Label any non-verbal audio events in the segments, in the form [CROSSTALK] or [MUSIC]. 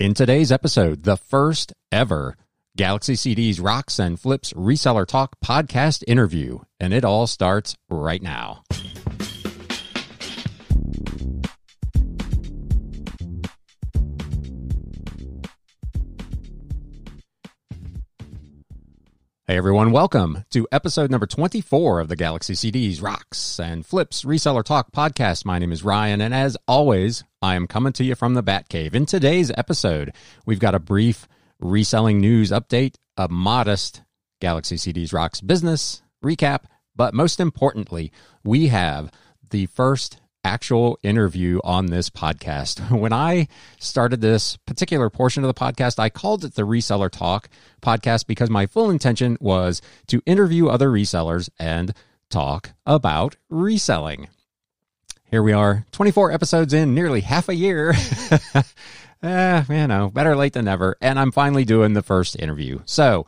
In today's episode, the first ever Galaxy CDs Rocks and Flips Reseller Talk podcast interview, and it all starts right now. Hey everyone, welcome to episode number 24 of the Galaxy CDs, Rocks, and Flips Reseller Talk podcast. My name is Ryan, and as always, I am coming to you from the Batcave. In today's episode, we've got a brief reselling news update, a modest Galaxy CDs, Rocks business recap, but most importantly, we have the first actual interview on this podcast. [LAUGHS] When I started this particular portion of the podcast, I called it the Reseller Talk podcast because my full intention was to interview other resellers and talk about reselling. Here we are, 24 episodes in, nearly half a year. [LAUGHS] eh, you know, better late than never. And I'm finally doing the first interview. So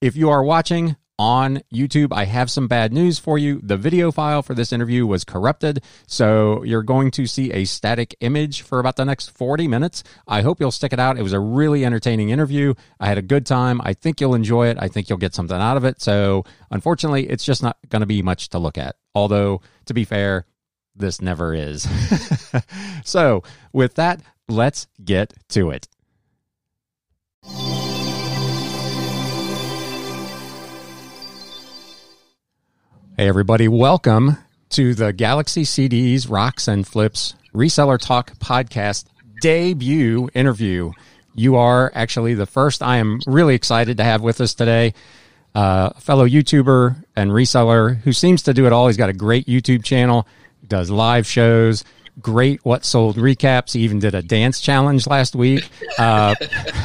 if you are watching, on YouTube. I have some bad news for you. The video file for this interview was corrupted, so you're going to see a static image for about the next 40 minutes. I hope you'll stick it out. It was a really entertaining interview. I had a good time. I think you'll enjoy it. I think you'll get something out of it. So, unfortunately, it's just not going to be much to look at. Although, to be fair, this never is. [LAUGHS] so, with that, let's get to it. Hey, everybody, welcome to the Galaxy CDs, Rocks, and Flips Reseller Talk podcast debut interview. You are actually the first I am really excited to have with us today. Uh, a fellow YouTuber and reseller who seems to do it all. He's got a great YouTube channel, does live shows, great what sold recaps. He even did a dance challenge last week. Uh,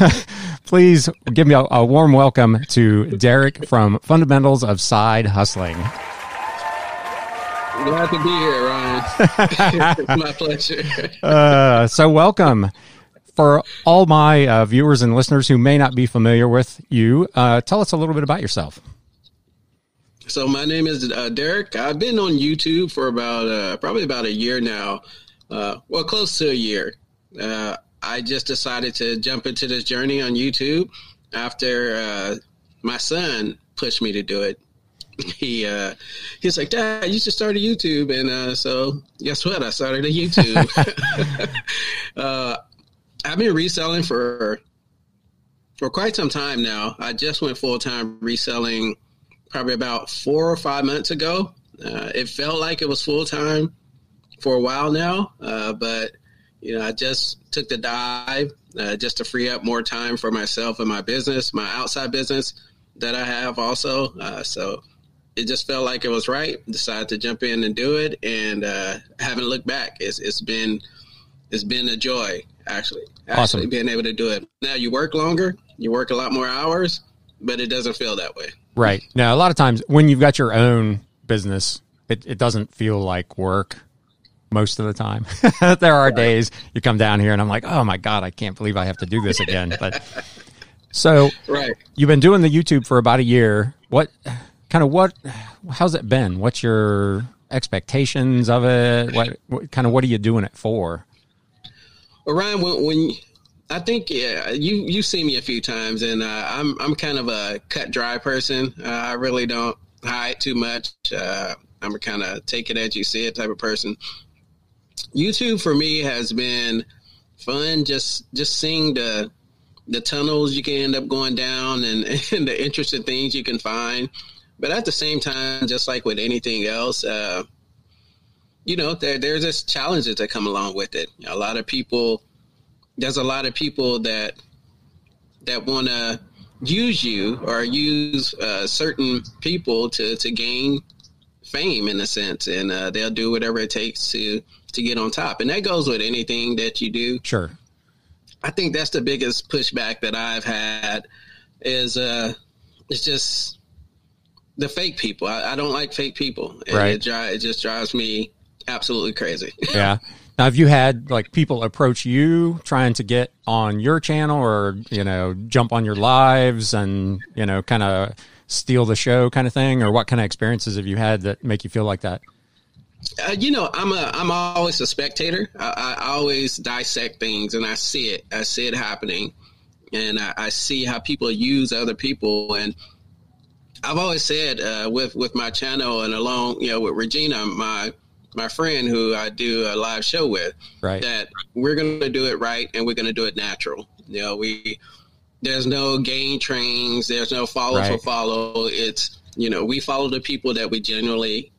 [LAUGHS] please give me a, a warm welcome to Derek from Fundamentals of Side Hustling. Glad to be here, Ryan. it's [LAUGHS] [LAUGHS] my pleasure. [LAUGHS] uh, so, welcome. For all my uh, viewers and listeners who may not be familiar with you, uh, tell us a little bit about yourself. So, my name is uh, Derek. I've been on YouTube for about uh, probably about a year now. Uh, well, close to a year. I just decided to jump into this journey on YouTube after my son pushed me to do it [LAUGHS] he uh he's like dad you should start a youtube. And uh so guess what? I started a youtube. [LAUGHS] Uh i've been reselling for for quite some time now. I just went full-time reselling probably about four or five months ago. Uh, it felt like it was full-time for a while now uh, but you know i just took the dive uh, just to free up more time for myself and my business my outside business that i have also. Uh, so it just felt like it was right. Decided to jump in and do it, and uh, haven't looked back. It's it's been it's been a joy actually. Actually awesome. being able to do it. Now you work longer, you work a lot more hours, but it doesn't feel that way. Right. Now a lot of times when you've got your own business, it, it doesn't feel like work most of the time. [LAUGHS] there are days you come down here and I'm like, oh my God, I can't believe I have to do this again. But so [LAUGHS] right. you've been doing the YouTube for about a year. What kind of what how's it been? What's your expectations of it? What, what kind of what are you doing it for? Well ryan when, when i think yeah you you see me a few times and uh, i'm i'm kind of a cut dry person. Uh, i really don't hide too much. Uh, i'm a kind of take it as you see it type of person. Youtube for me has been fun just just seeing the the tunnels you can end up going down and, [LAUGHS] and the interesting things you can find but at the same time, just like with anything else, uh, you know, there, there's just challenges that come along with it. A lot of people, there's a lot of people that that want to use you or use uh, certain people to to gain fame in a sense, and uh, they'll do whatever it takes to to get on top. And that goes with anything that you do. Sure. I think that's the biggest pushback that I've had is uh, it's just the fake people. I, I don't like fake people. It, right. It, it just drives me absolutely crazy. [LAUGHS] yeah. Now, have you had like people approach you trying to get on your channel or, you know, jump on your lives and, you know, kind of steal the show kind of thing? Or what kind of experiences have you had that make you feel like that? Uh, you know, I'm a I'm always a spectator. I, I, always dissect things and I see it. I see it happening, and I, I see how people use other people. And I've always said uh, with with my channel and along, you know, with Regina, my my friend who I do a live show with, right. that we're going to do it right and we're going to do it natural. You know, we there's no gain trains, there's no follow right. for follow. It's you know, we follow the people that we generally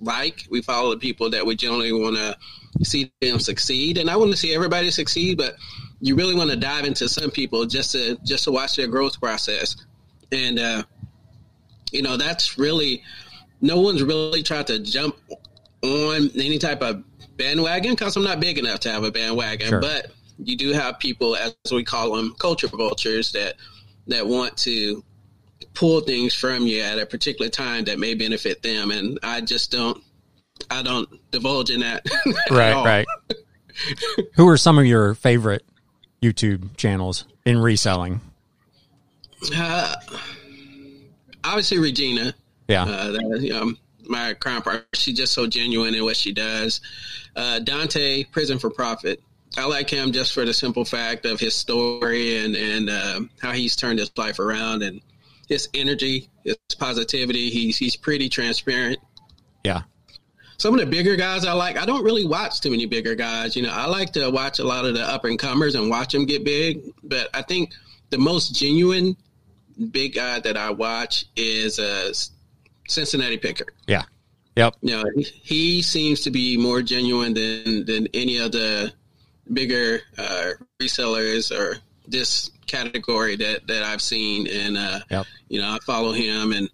like. We follow the people that we generally want to see them succeed, and I want to see everybody succeed. But you really want to dive into some people just to just to watch their growth process, and uh, you know that's really no one's really tried to jump on any type of bandwagon because I'm not big enough to have a bandwagon, sure. but you do have people, as we call them, culture vultures that that want to pull things from you at a particular time that may benefit them, and I just don't. I don't divulge in that. [LAUGHS] right, right. [LAUGHS] Who are some of your favorite YouTube channels in reselling? Uh, obviously, Regina. Yeah. Uh, that, um, my crown partner. She's just so genuine in what she does. Uh, Dante, Prison for Profit. I like him just for the simple fact of his story and and uh, how he's turned his life around and his energy, his positivity. He's he's pretty transparent. Yeah. Some of the bigger guys I like. I don't really watch too many bigger guys. You know, I like to watch a lot of the up and comers and watch them get big. But I think the most genuine big guy that I watch is a Cincinnati Picker. Yeah. Yep. You know, he seems to be more genuine than than any of the bigger uh, resellers or this category that that I've seen, and uh, yep. you know, I follow him and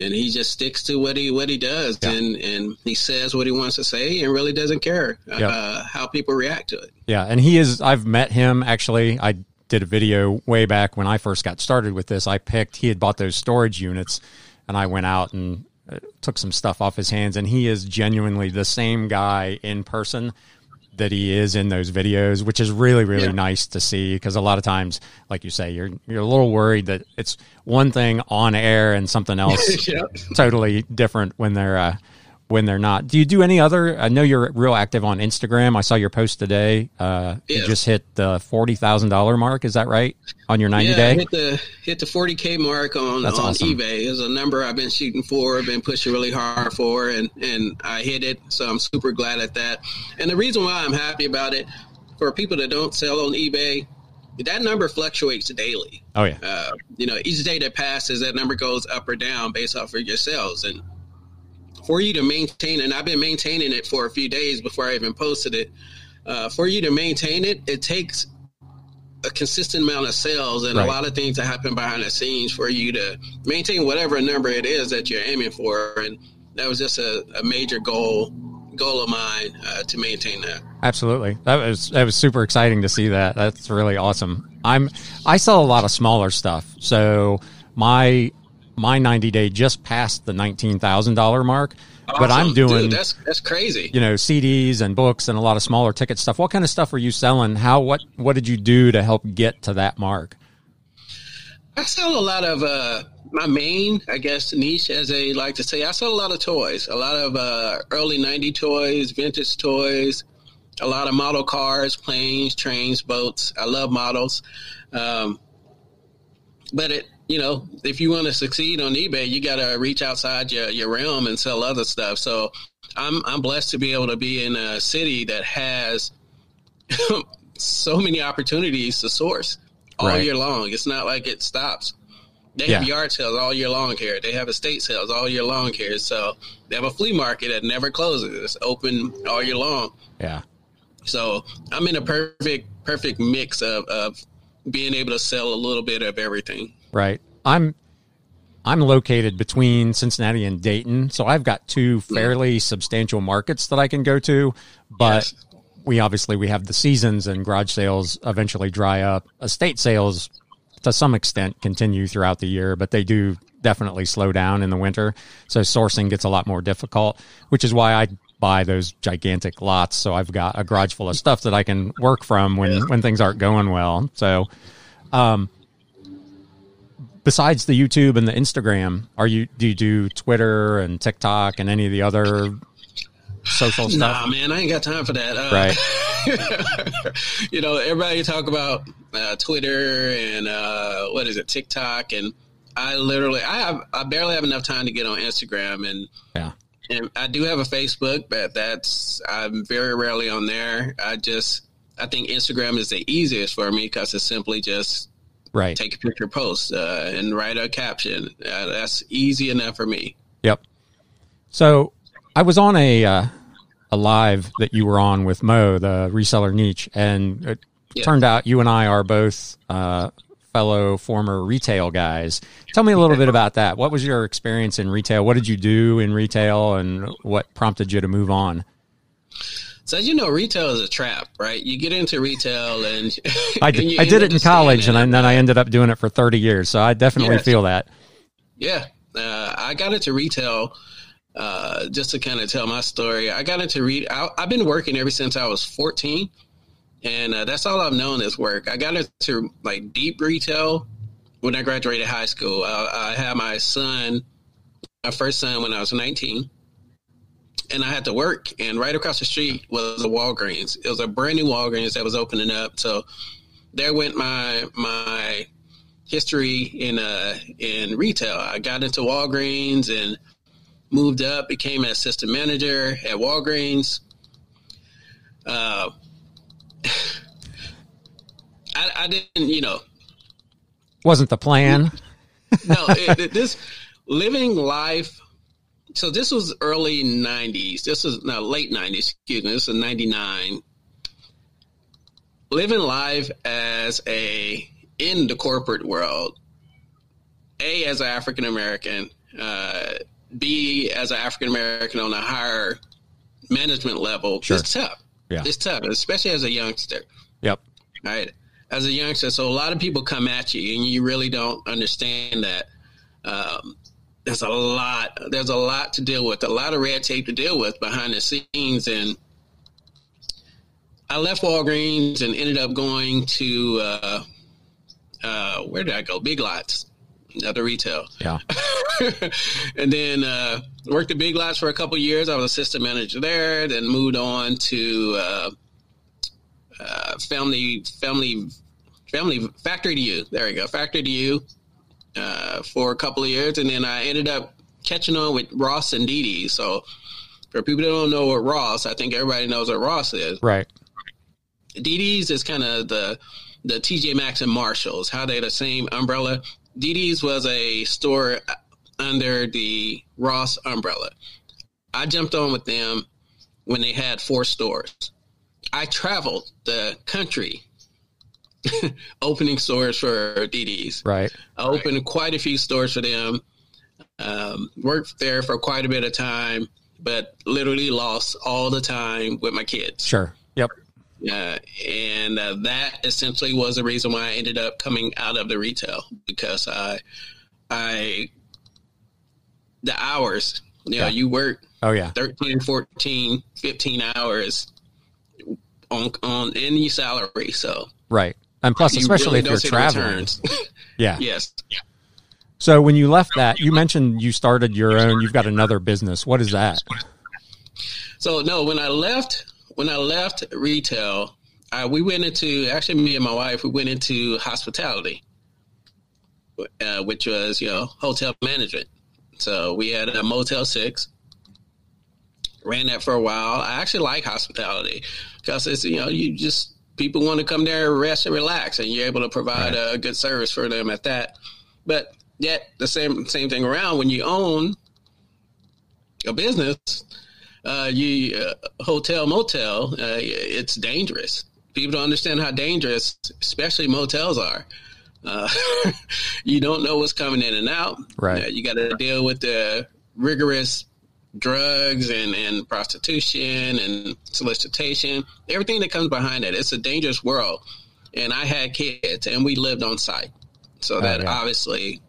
and he just sticks to what he what he does and and he says what he wants to say and really doesn't care yep. uh, how people react to it yeah and he is i've met him actually i did a video way back when i first got started with this i picked he had bought those storage units and I went out and uh, took some stuff off his hands, and he is genuinely the same guy in person that he is in those videos, which is really really yeah. nice to see because a lot of times, like you say, you're you're a little worried that it's one thing on air and something else [LAUGHS] yeah. totally different when they're uh, when they're not. Do you do any other? I know you're real active on Instagram. I saw your post today. Uh, You just hit the forty thousand dollar mark. Is that right on your ninety yeah, day? hit the hit the forty k mark on That's on awesome. eBay. Is a number I've been shooting for. I've been pushing really hard for, and and I hit it. So I'm super glad at that. And the reason why I'm happy about it for people that don't sell on eBay. That number fluctuates daily. Oh yeah. Uh, you know, each day that passes, that number goes up or down based off of your sales. And for you to maintain, and I've been maintaining it for a few days before I even posted it. Uh, for you to maintain it, it takes a consistent amount of sales and right. a lot of things that happen behind the scenes for you to maintain whatever number it is that you're aiming for. And that was just a, a major goal goal of mine uh, to maintain that. Absolutely, that was that was super exciting to see that. That's really awesome. I'm I sell a lot of smaller stuff, so my my 90 day just passed the $19,000 mark. Awesome. But I'm doing Dude, that's that's crazy. You know, CDs and books and a lot of smaller ticket stuff. What kind of stuff were you selling? How what what did you do to help get to that mark? I sell a lot of uh, my main, I guess, niche, as they like to say. I sell a lot of toys, a lot of uh, early '90 toys, vintage toys, a lot of model cars, planes, trains, boats. I love models, um, but it you know, if you want to succeed on eBay, you got to reach outside your, your realm and sell other stuff. So I'm I'm blessed to be able to be in a city that has [LAUGHS] so many opportunities to source all right. year long. It's not like it stops. They yeah. have yard sales all year long here. They have estate sales all year long here. So they have a flea market that never closes. It's open all year long. Yeah. So I'm in a perfect perfect mix of, of being able to sell a little bit of everything. Right. I'm I'm located between Cincinnati and Dayton, so I've got two fairly substantial markets that I can go to, but yes. we obviously we have the seasons and garage sales eventually dry up. Estate sales to some extent continue throughout the year, but they do definitely slow down in the winter. So sourcing gets a lot more difficult, which is why I buy those gigantic lots. So I've got a garage full of stuff that I can work from when, when things aren't going well. So, um, besides the YouTube and the Instagram, are you do you do Twitter and TikTok and any of the other social stuff? Nah, man, I ain't got time for that. Uh, right. [LAUGHS] you know, everybody talk about uh, Twitter and uh, what is it, TikTok, and I literally, I have, I barely have enough time to get on Instagram, and yeah, and I do have a Facebook, but that's I'm very rarely on there. I just, I think Instagram is the easiest for me because it's simply just right take a picture, post, uh, and write a caption. Uh, that's easy enough for me. Yep. So I was on a uh, a live that you were on with Mo, the reseller niche, and it yeah. turned out you and I are both uh, fellow former retail guys. Tell me a little bit about that. What was your experience in retail? What did you do in retail, and what prompted you to move on? So as you know, retail is a trap, right? You get into retail, and [LAUGHS] [LAUGHS] I did, I did it in college, and, and then I ended up doing it for thirty years. So I definitely yes. feel that. Yeah, uh, I got into retail uh, just to kind of tell my story, I got into read. I, have been working ever since I was 14, and uh, that's all I've known is work. I got into like deep retail when I graduated high school. I, I had my son, my first son, when I was 19, and I had to work. And right across the street was a Walgreens. It was a brand new Walgreens that was opening up. So there went my my history in uh in retail. I got into Walgreens and moved up, became an assistant manager at Walgreens. Uh, [LAUGHS] I, I, didn't, you know, wasn't the plan. no, it, this living life. So this was early '90s. This is no late '90s. Excuse me. This is '99. Living life as a in the corporate world, a as an African American. Uh, be as an African American on a higher management level sure. it's tough. Yeah. It's tough, especially as a youngster. Yep. Right. As a youngster, so a lot of people come at you, and you really don't understand that. Um, there's a lot. There's a lot to deal with. A lot of red tape to deal with behind the scenes, and I left Walgreens and ended up going to uh, uh, where did I go? Big Lots other retail. Yeah. [LAUGHS] and then uh, worked at Big Lots for a couple years. I was assistant manager there. Then moved on to uh, uh, family family family Factory 2-U. There we go, Factory 2-U uh, for a couple of years, and then I ended up catching on with Ross and Dee So for people that don't know what Ross, I think everybody knows what Ross is. Right. Dee's is kind of the the TJ Maxx and Marshalls, how they the same umbrella. Dee Dee's was a store under the Ross umbrella. I jumped on with them when they had four stores. I traveled the country [LAUGHS] opening stores for DDs. Right. I opened quite a few stores for them. Um, worked there for quite a bit of time, but literally lost all the time with my kids. Sure. Yep. Uh, and uh, that essentially was the reason why I ended up coming out of the retail because I, I, the hours, you know, you work oh yeah 13, 14, 15 hours on, on any salary. So, right. And plus, especially really if you're traveling. [LAUGHS] yeah. Yes. Yeah. So when you left that, you mentioned you started your own, you've got another business. What is that? So no, when I left when I left retail, uh, we went into actually me and my wife we went into hospitality, uh, which was you know hotel management. So we had a Motel Six, ran that for a while. I actually like hospitality because it's you know you just people want to come there and rest and relax, and you're able to provide right. a good service for them at that. But yet the same same thing around when you own a business uh, you uh, hotel motel, uh, it's dangerous. People don't understand how dangerous, especially motels are. Uh, [LAUGHS] you don't know what's coming in and out. Right. Uh, you got to deal with the rigorous drugs and, and prostitution and solicitation, everything that comes behind it. It's a dangerous world. And I had kids, and we lived on site, so oh, that yeah. obviously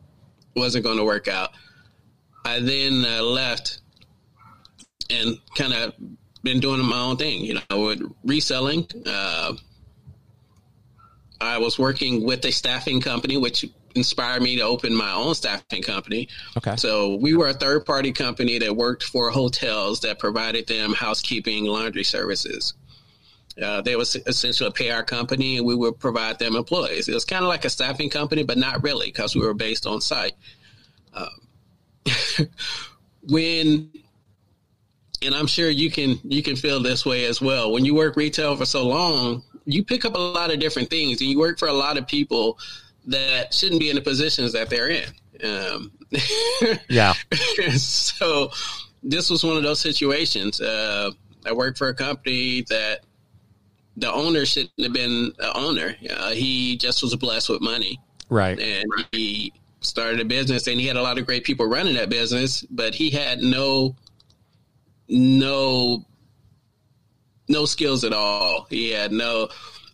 wasn't going to work out. I then uh, left and kind of been doing my own thing, you know, with reselling. Uh, I was working with a staffing company, which inspired me to open my own staffing company. Okay. So we were a third party company that worked for hotels that provided them housekeeping laundry services. Uh, they was essentially a our company, and we would provide them employees. It was kind of like a staffing company, but not really because we were based on site. Um, [LAUGHS] when, and I'm sure you can you can feel this way as well. When you work retail for so long, you pick up a lot of different things, and you work for a lot of people that shouldn't be in the positions that they're in. Um, [LAUGHS] yeah. so this was one of those situations. Uh, I worked for a company that the owner shouldn't have been the owner. Uh, he just was blessed with money. Right. And he started a business and he had a lot of great people running that business, but he had no, no, no skills at all. He had no,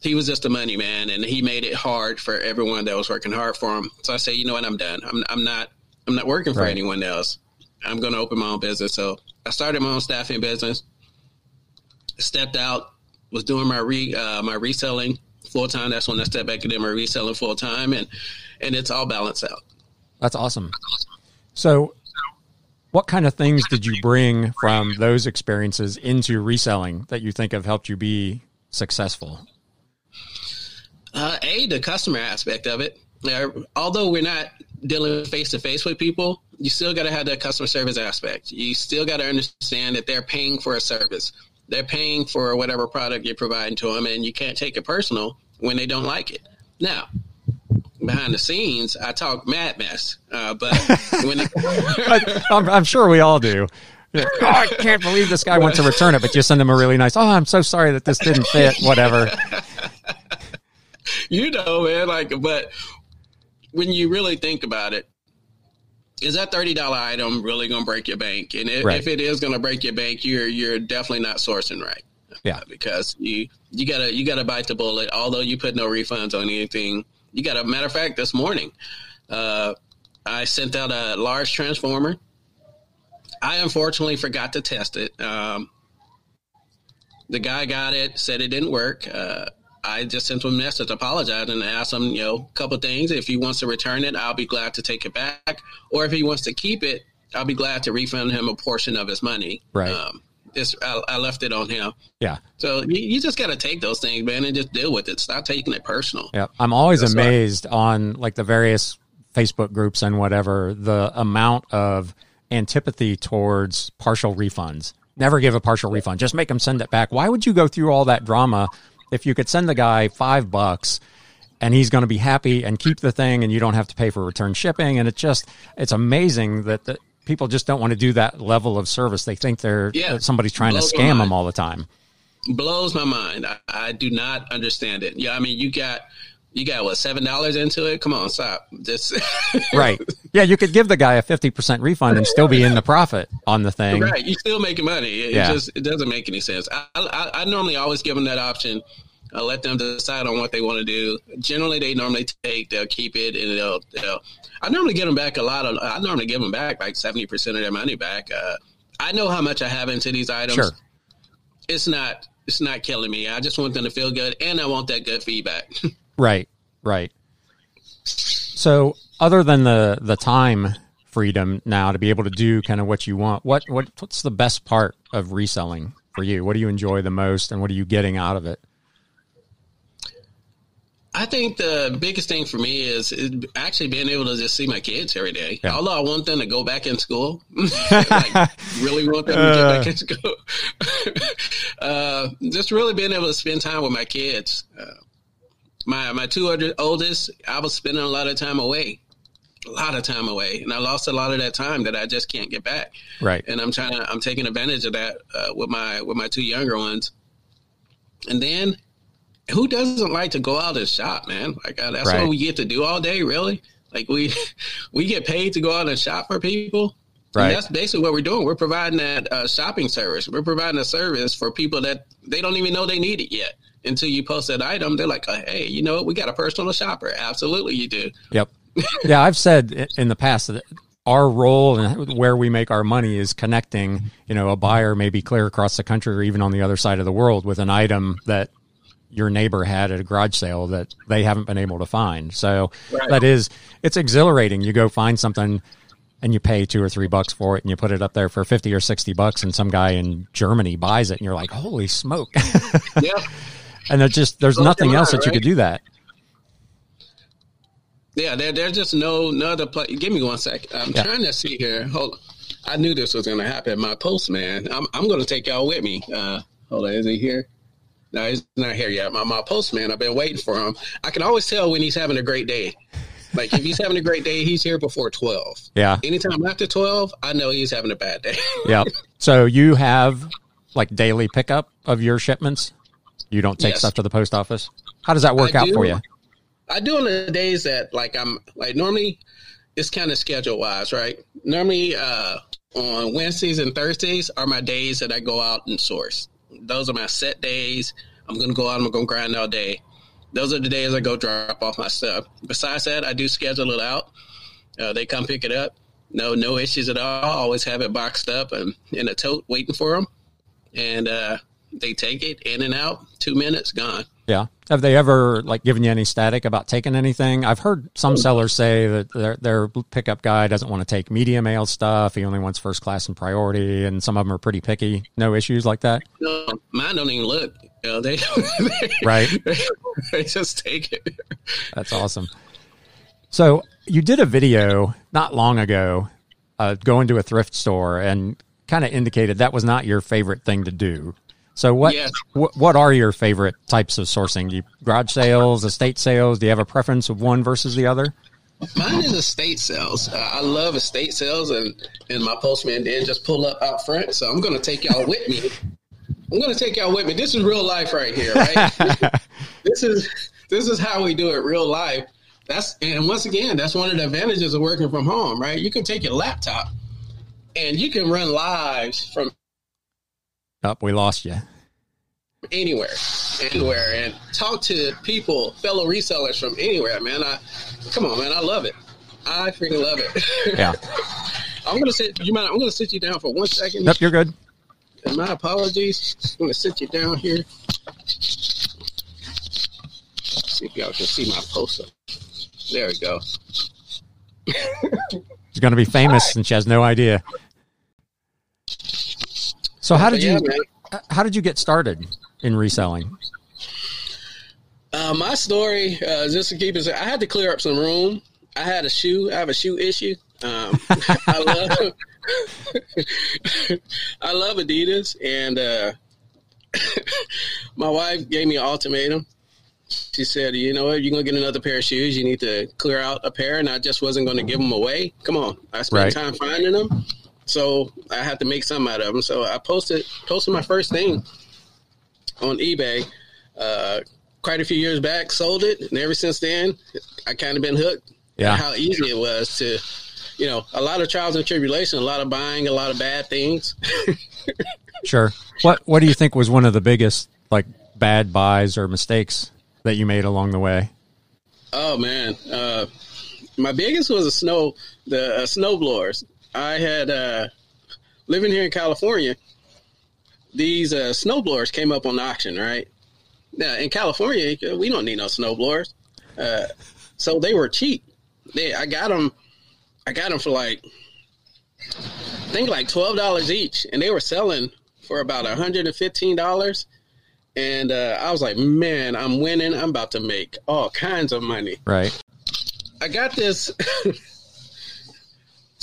he was just a money man and he made it hard for everyone that was working hard for him. So I said, you know what? I'm done. I'm, I'm not, I'm not working for right. anyone else. I'm going to open my own business. So I started my own staffing business, stepped out, was doing my re uh, my reselling full time. That's when I stepped back into my reselling full time, and and it's all balanced out. That's awesome. So, what kind of things did you bring from those experiences into reselling that you think have helped you be successful? Uh, a the customer aspect of it. Although we're not dealing face to face with people, you still got to have that customer service aspect. You still got to understand that they're paying for a service they're paying for whatever product you're providing to them, and you can't take it personal when they don't like it. Now, behind the scenes, I talk mad mess, uh, but when [LAUGHS] I, I'm, I'm, sure we all do. oh, I can't believe this guy wants to return it, but you send him a really nice. Oh, I'm so sorry that this didn't fit. Whatever. [LAUGHS] you know, man. Like, but when you really think about it, is that thirty dollar item really going to break your bank? And if, right. if it is going to break your bank, you're you're definitely not sourcing right. Yeah, uh, because you you gotta you gotta bite the bullet. Although you put no refunds on anything, you got a matter of fact. This morning, uh, I sent out a large transformer. I unfortunately forgot to test it. Um, the guy got it, said it didn't work. Uh, I just sent him a message apologizing and asked him, you know, a couple things. If he wants to return it, I'll be glad to take it back. Or if he wants to keep it, I'll be glad to refund him a portion of his money. Right. Um, just I, I, left it on him. Yeah. So you, you just got to take those things, man, and just deal with it. Stop taking it personal. Yeah. I'm always That's amazed right. on like the various Facebook groups and whatever the amount of antipathy towards partial refunds. Never give a partial refund. Just make them send it back. Why would you go through all that drama if you could send the guy five bucks and he's going to be happy and keep the thing and you don't have to pay for return shipping. And it just it's amazing that the, people just don't want to do that level of service. They think they're yeah. somebody's trying Blows to scam them all the time. Blows my mind. I, I, do not understand it. Yeah i mean you got you got what seven dollars into it come on stop just [LAUGHS] right yeah you could give the guy a 50% refund and still be in the profit on the thing right you still making money it, yeah. just it doesn't make any sense I, I, I normally always give them that option I let them decide on what they want to do. Generally, they normally take, they'll keep it, and they'll, they'll. I normally give them back a lot of. I normally give them back like seventy percent of their money back. Uh, I know how much I have into these items. Sure. It's not. It's not killing me. I just want them to feel good, and I want that good feedback. [LAUGHS] Right, right. So, other than the the time freedom now to be able to do kind of what you want, what what what's the best part of reselling for you? What do you enjoy the most, and what are you getting out of it? I think the biggest thing for me is, is, actually being able to just see my kids every day. Yeah. Although I want them to go back in school, [LAUGHS] [LAUGHS] like really want them to get back uh. in school. [LAUGHS] uh, just really being able to spend time with my kids. Uh, my my two oldest, I was spending a lot of time away, a lot of time away, and I lost a lot of that time that I just can't get back. Right. And I'm trying to, I'm taking advantage of that uh, with my with my two younger ones, and then who doesn't like to go out and shop, man? Like uh, that's right. what we get to do all day, really. Like we [LAUGHS] we get paid to go out and shop for people. Right. And that's basically what we're doing. We're providing that uh, shopping service. We're providing a service for people that they don't even know they need it yet until you post that item, they're like, oh, hey, you know what? We got a personal shopper. Absolutely, you do. Yep. [LAUGHS] yeah, I've said in the past that our role and where we make our money is connecting, you know, a buyer maybe clear across the country or even on the other side of the world with an item that your neighbor had at a garage sale that they haven't been able to find. So Right. that is, it's exhilarating. You go find something and you pay two or three bucks for it and you put it up there for 50 or 60 bucks and some guy in Germany buys it and you're like, holy smoke. [LAUGHS] Yeah. And there's just, there's nothing else that you could do that. Yeah, there, there's just no no other place. Give me one sec. I'm Yeah. trying to see here. Hold on. I knew this was going to happen. My postman. I'm I'm going to take y'all with me. Uh, hold on. Is he here? No, he's not here yet. My my postman. I've been waiting for him. I can always tell when he's having a great day. Like if he's having a great day, he's here before twelve. Yeah. Anytime after twelve, I know he's having a bad day. Yeah. [LAUGHS] So you have like daily pickup of your shipments? You don't take Yes. stuff to the post office? How does that work I out do. for you? I do on the days that like I'm like normally it's kind of schedule wise, right? Normally uh on Wednesdays and Thursdays are my days that I go out and source. Those are my set days. I'm gonna go out, I'm gonna grind all day. Those are the days I go drop off my stuff. Besides that, I do schedule it out. Uh, they come pick it up. No, no issues at all. Always have it boxed up and in a tote waiting for them. And uh, they take it in and out. Two minutes, gone. Yeah. Have they ever like given you any static about taking anything? I've heard some sellers say that their their pickup guy doesn't want to take media mail stuff. He only wants first class and priority, and some of them are pretty picky. No issues like that, No, mine don't even look. You know, they, [LAUGHS] right? they just take it. That's awesome. So you did a video not long ago, uh, going to a thrift store and kind of indicated that was not your favorite thing to do. So what, Yes. what what are your favorite types of sourcing? Do you garage sales, estate sales? Do you have a preference of one versus the other? Mine is estate sales. Uh, I love estate sales, and and my postman did just pull up out front. So I'm going to take y'all with me. I'm going to take y'all with me. This is real life right here, right? [LAUGHS] this is this is how we do it, real life. That's and once again, that's one of the advantages of working from home, right? You can take your laptop and you can run lives from Oh, we lost you. anywhere, anywhere, and talk to people, fellow resellers from anywhere. Man, I come on, man, I love it. I freaking love it. [LAUGHS] Yeah. I'm gonna sit. You mind? I'm gonna sit you down for one second. Nope, you're good. And my apologies. I'm gonna sit you down here. See if y'all can see my poster. There we go. [LAUGHS] She's to be famous and she has no idea. So how did yeah, you how did you get started in reselling? Uh, my story, uh, just to keep it, I had to clear up some room. I had a shoe. I have a shoe issue. Um, [LAUGHS] I love, [LAUGHS] I love Adidas, and uh, [LAUGHS] my wife gave me an ultimatum. She said, "You know what? You're gonna get another pair of shoes. You need to clear out a pair." And I just wasn't going to give them away. Come on, I spent Right. time finding them, so I had to make something out of them. So I posted posted my first thing on eBay uh, quite a few years back, sold it, and ever since then, I kind of been hooked. Yeah. How easy it was to, you know, a lot of trials and tribulation, a lot of buying, a lot of bad things. [LAUGHS] Sure. What What do you think was one of the biggest like bad buys or mistakes that you made along the way? oh man, uh, my biggest was a snow, the uh, snow blowers. I had uh, living here in California. These uh, snow blowers came up on auction, right? Now in California, we don't need no snow blowers, uh, so they were cheap. They, I got them, I got them for like, I think like twelve dollars each, and they were selling for about hundred and fifteen dollars. And uh, I was like, man, I'm winning. I'm about to make all kinds of money. Right. I got this. [LAUGHS]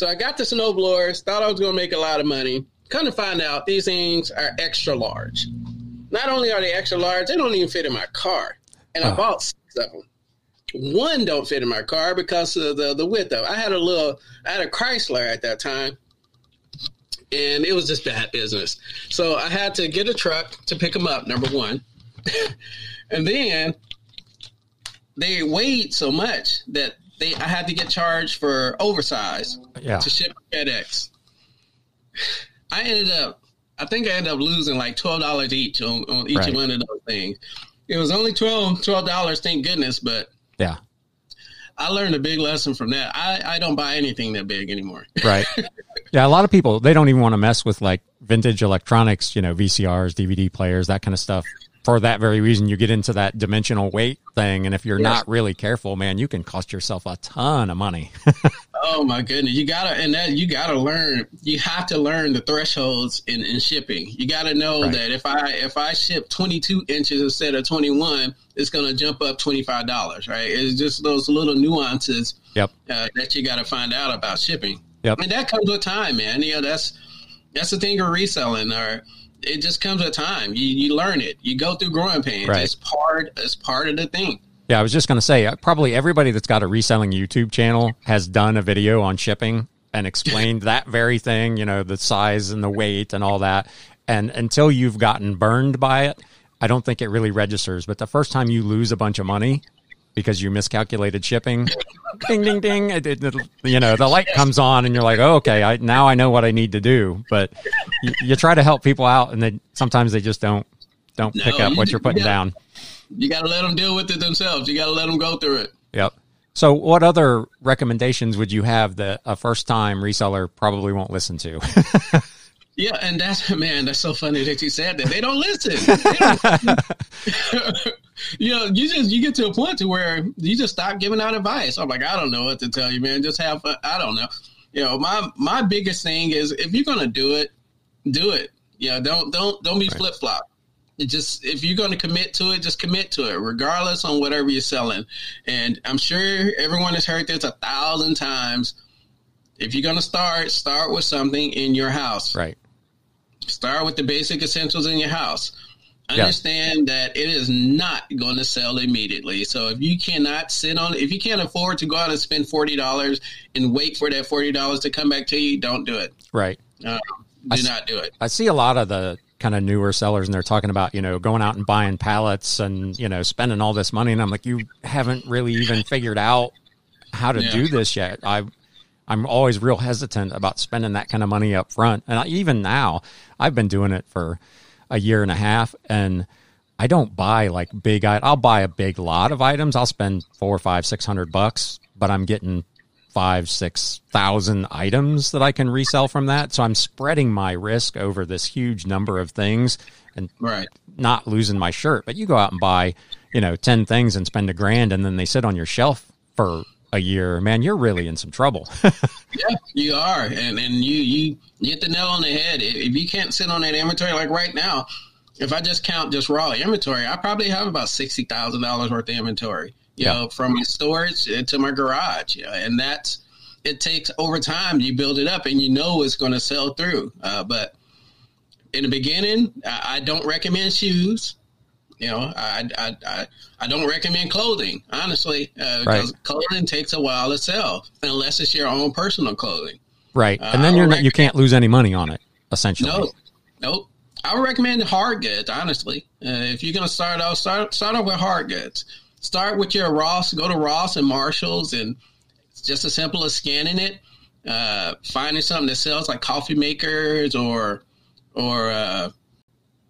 so I got the snow blowers. Thought I was going to make a lot of money. Kind of find out these things are extra large. Not only are they extra large, they don't even fit in my car. And I bought six of them. One don't fit in my car because of the the width of. it. I had a little. I had a Chrysler at that time, and it was just bad business. So I had to get a truck to pick them up. Number one, [LAUGHS] and then they weighed so much that they I had to get charged for oversize Yeah. to ship FedEx. I ended up, I think I ended up losing like twelve dollars each on, on each Right. one of those things. It was only 12 dollars, thank goodness, but Yeah. I learned a big lesson from that. I, I don't buy anything that big anymore. Right. [LAUGHS] yeah. A lot of people they don't even want to mess with like vintage electronics. You know, VCRs, DVD players, that kind of stuff. For that very reason, you get into that dimensional weight thing, and if you're Yes. not really careful, man, you can cost yourself a ton of money. [LAUGHS] Oh my goodness, you gotta and that you gotta learn. You have to learn the thresholds in, in shipping. You gotta know Right. that if I if I ship twenty two inches instead of twenty one, it's gonna jump up twenty five dollars. Right? It's just those little nuances yep. uh, that you gotta find out about shipping. Yep. And that comes with time, man. You know that's that's the thing of reselling, or it just comes with time. You you learn it. You go through growing pains. Right. It's part. It's part of the thing. Yeah, I was just going to say, uh, probably everybody that's got a reselling YouTube channel has done a video on shipping and explained [LAUGHS] that very thing, you know, the size and the weight and all that. And until you've gotten burned by it, I don't think it really registers. But the first time you lose a bunch of money because you miscalculated shipping, ding, ding, ding, it, it, it- you know, the light comes on and you're like, oh, okay, I, now I know what I need to do. But you, you try to help people out and then sometimes they just don't, don't pick up you- what you're putting you down. You got to let them deal with it themselves. You got to let them go through it. Yep. So, what other recommendations would you have that a first time reseller probably won't listen to? [LAUGHS] Yeah, and that's [LAUGHS] man, that's so funny that you said that. They don't listen. [LAUGHS] They don't- [LAUGHS] you know, you just you get to a point to where you just stop giving out advice. I'm like, I don't know what to tell you, man. Just have fun. I don't know. You know, my my biggest thing is if you're gonna do it, do it. You know, don't don't don't be Right. flip flop. Just if you're going to commit to it, just commit to it, regardless on whatever you're selling. And I'm sure everyone has heard this a thousand times. If you're going to start, start with something in your house. right. Start with the basic essentials in your house. Yeah. Understand that it is not going to sell immediately. So if you cannot sit on, if you can't afford to go out and spend forty dollars and wait for that forty dollars to come back to you, don't do it. Right. Uh, do s- not do it. I see a lot of the kind of newer sellers and they're talking about, you know, going out and buying pallets and, you know, spending all this money. And I'm like, you haven't really even figured out how to Yeah. do this yet. I, I'm always real hesitant about spending that kind of money up front. And I, even now, I've been doing it for a year and a half and I don't buy like big, I'll buy a big lot of items. I'll spend four, five, six hundred bucks, but I'm getting five, six thousand items that I can resell from that. So I'm spreading my risk over this huge number of things and Right. not losing my shirt. But you go out and buy, you know, 10 things and spend a grand and then they sit on your shelf for a year, man, you're really in some trouble. [LAUGHS] Yeah, you are, and and you you hit the nail on the head. If if you can't sit on that inventory, like right now, if I just count just raw inventory, I probably have about sixty thousand dollars worth of inventory. You Yeah. know, from my storage to my garage, you know, and that's it takes over time. You build it up, and you know it's going to sell through. Uh, but in the beginning, I, I don't recommend shoes. You know, I, I, I, I don't recommend clothing, honestly, uh, Right. because clothing takes a while to sell unless it's your own personal clothing. right. Uh, And then I you're not, you can't lose any money on it, essentially. No, nope. I would recommend hard goods, honestly. Uh, if you're going to start off, start, start off with hard goods. Start with your Ross, go to Ross and Marshalls, and it's just as simple as scanning it, uh, finding something that sells like coffee makers or, or, uh,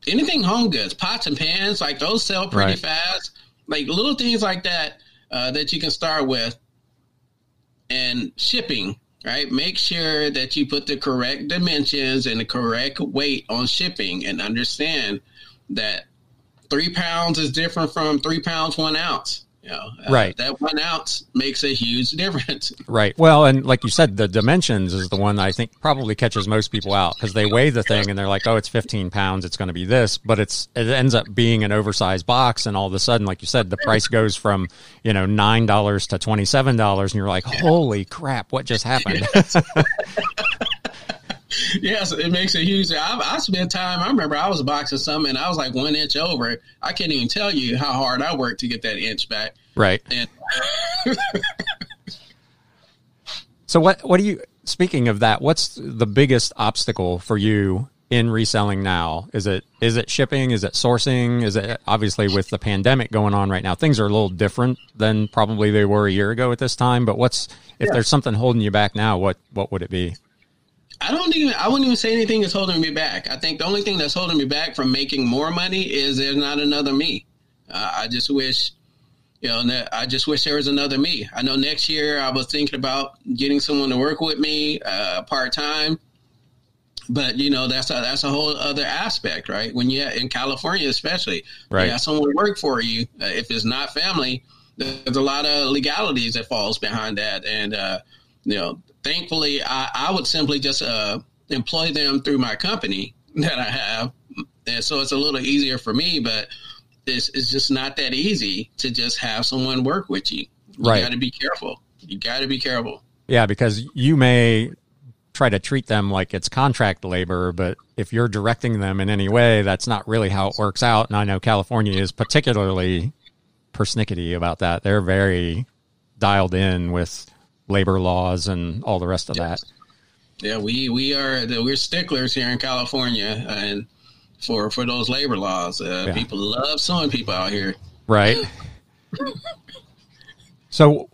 anything home goods, pots and pans, like those sell pretty Right. fast. Like little things like that uh, that you can start with. And shipping, right? Make sure that you put the correct dimensions and the correct weight on shipping and understand that three pounds is different from three pounds, one ounce. You know, uh, Right. That one ounce makes a huge [LAUGHS] difference. Right. Well, and like you said, the dimensions is the one I think probably catches most people out because they weigh the thing and they're like, "Oh, it's 15 pounds. It's going to be this," but it's it ends up being an oversized box, and all of a sudden, like you said, the price goes from you know nine dollars to twenty seven dollars, and you're like, "Holy crap! What just happened?" [LAUGHS] yes, it makes a huge. I, I spent time. I remember I was boxing something and I was like one inch over. I can't even tell you how hard I worked to get that inch back. right. And [LAUGHS] So what what do you speaking of that, what's the biggest obstacle for you in reselling now? Is it is it shipping? Is it sourcing? Is it obviously with the pandemic going on right now, things are a little different than probably they were a year ago at this time, but what's if there's something holding you back now, what what would it be? I don't even. I wouldn't even say anything that's holding me back. I think the only thing that's holding me back from making more money is there's not another me. Uh, I just wish, you know, I just wish there was another me. I know next year I was thinking about getting someone to work with me uh, part time, but you know that's a that's a whole other aspect, right? When you're in California, especially, right? You have someone work for you. Uh, if it's not family, there's a lot of legalities that falls behind that, and uh, you know, thankfully, I, I would simply just uh, employ them through my company [LAUGHS] that I have, and so it's a little easier for me. But it's it's just not that easy to just have someone work with you. You right. got to be careful. You got to be careful. Yeah, because you may try to treat them like it's contract labor, but if you're directing them in any way, that's not really how it works out. And I know California is particularly persnickety about that. They're very dialed in with labor laws and all the rest of that. Yeah, we we are we're sticklers here in California, and for for those labor laws, uh, yeah. people love suing people out here. Right. [LAUGHS] so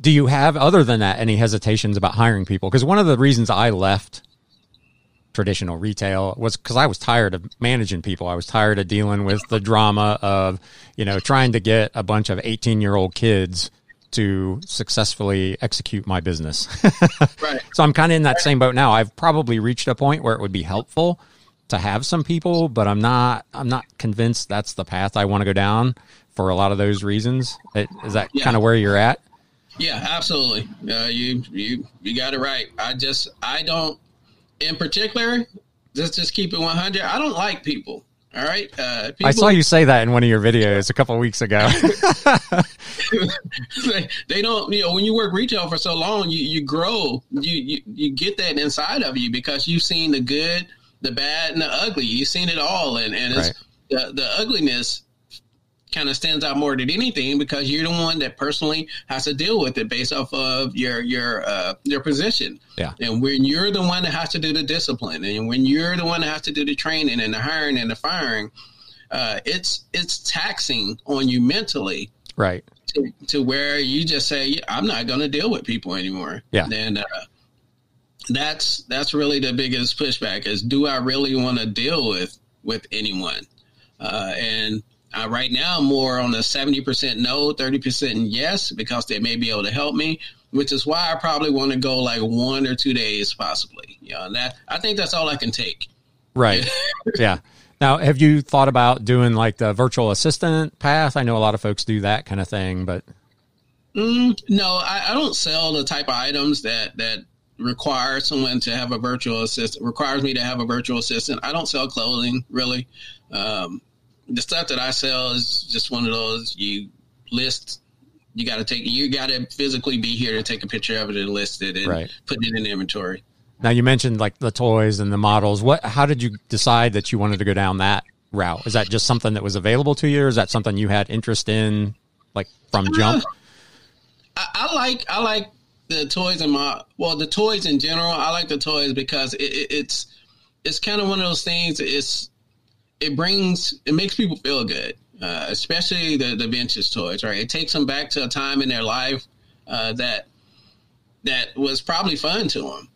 do you have, other than that, any hesitations about hiring people? Because one of the reasons I left traditional retail was because I was tired of managing people. I was tired of dealing with the drama of, you know, trying to get a bunch of 18 year old kids to successfully execute my business. [LAUGHS] right. So I'm kind of in that same boat now. I've probably reached a point where it would be helpful to have some people, but I'm not I'm not convinced that's the path I want to go down for a lot of those reasons. Is that yeah. kind of where you're at? Yeah, absolutely. Uh, you you you got it right. I just I don't, in particular, just just keep it one hundred. I don't like people. All right. Uh, people, I saw you say that in one of your videos a couple weeks ago. [LAUGHS] they, they, don't, you know, when you work retail for so long, you, you grow, you, you, you get that inside of you because you've seen the good, the bad, and the ugly. You've seen it all. And, and it's, right. the, the ugliness kind of stands out more than anything because you're the one that personally has to deal with it based off of your your uh, your position. Yeah. And when you're the one that has to do the discipline, and when you're the one that has to do the training and the hiring and the firing, uh, it's it's taxing on you mentally. Right. To, to where you just say, I'm not going to deal with people anymore. Yeah. And uh, that's that's really the biggest pushback is do I really want to deal with with anyone? Uh, and uh, right now, I'm more on a 70% no, 30% yes, because they may be able to help me, which is why I probably want to go like one or two days, possibly. You know, and that I think that's all I can take. Right. [LAUGHS] yeah. Now, have you thought about doing like the virtual assistant path? I know a lot of folks do that kind of thing, but mm, no, I, I don't sell the type of items that that require someone to have a virtual assistant. Requires me to have a virtual assistant. I don't sell clothing really. Um, the stuff that I sell is just one of those you list. You got to take. You got to physically be here to take a picture of it and list it and right. put it in the inventory. Now you mentioned like the toys and the models. What? How did you decide that you wanted to go down that route? Is that just something that was available to you, or is that something you had interest in, like from jump? Uh, I, I, like I like the toys and my well the toys in general. I like the toys because it, it, it's it's kind of one of those things. It's it brings it makes people feel good, uh, especially the the vintage toys. Right, it takes them back to a time in their life uh, that that was probably fun to them.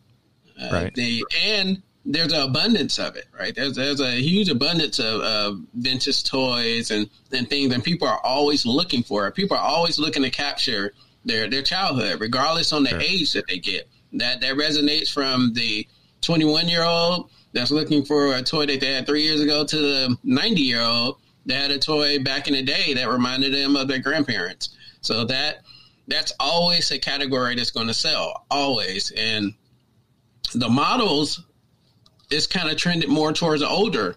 Uh, right. They and there's an abundance of it. Right. There's there's a huge abundance of, of vintage toys and and things, and people are always looking for it. People are always looking to capture their their childhood, regardless on the sure. age that they get. That that resonates from the 21 year old that's looking for a toy that they had three years ago to the 90 year old that had a toy back in the day that reminded them of their grandparents. So that that's always a category that's going to sell, always. And the models is kind of trended more towards the older,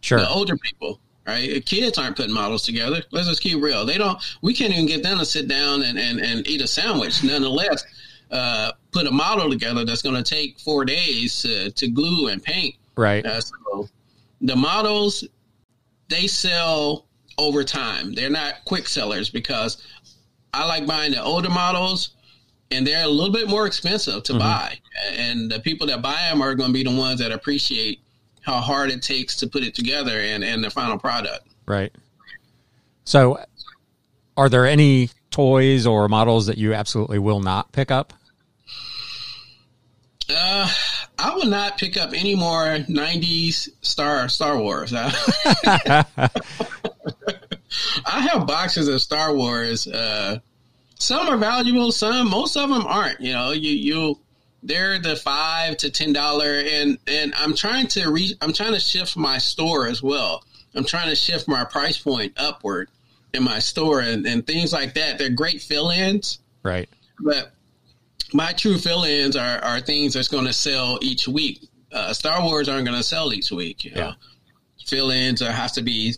sure, the older people. Right, kids aren't putting models together. Let's just keep real. They don't. We can't even get them to sit down and, and, and eat a sandwich. Nonetheless, uh, put a model together that's going to take four days to, to glue and paint. Right. Uh, so the models they sell over time. They're not quick sellers because I like buying the older models and they're a little bit more expensive to mm-hmm. buy. And the people that buy them are going to be the ones that appreciate how hard it takes to put it together and, and the final product. Right. So, are there any toys or models that you absolutely will not pick up? Uh, I will not pick up any more '90s Star Star Wars. [LAUGHS] I have boxes of Star Wars. Uh, some are valuable, some most of them aren't. You know, you you they're the five to ten dollar, and and I'm trying to re, I'm trying to shift my store as well. I'm trying to shift my price point upward in my store and, and things like that. They're great fill-ins, right? But my true fill-ins are are things that's going to sell each week. Uh, Star Wars aren't going to sell each week. You know? Yeah. Fill-ins or has to be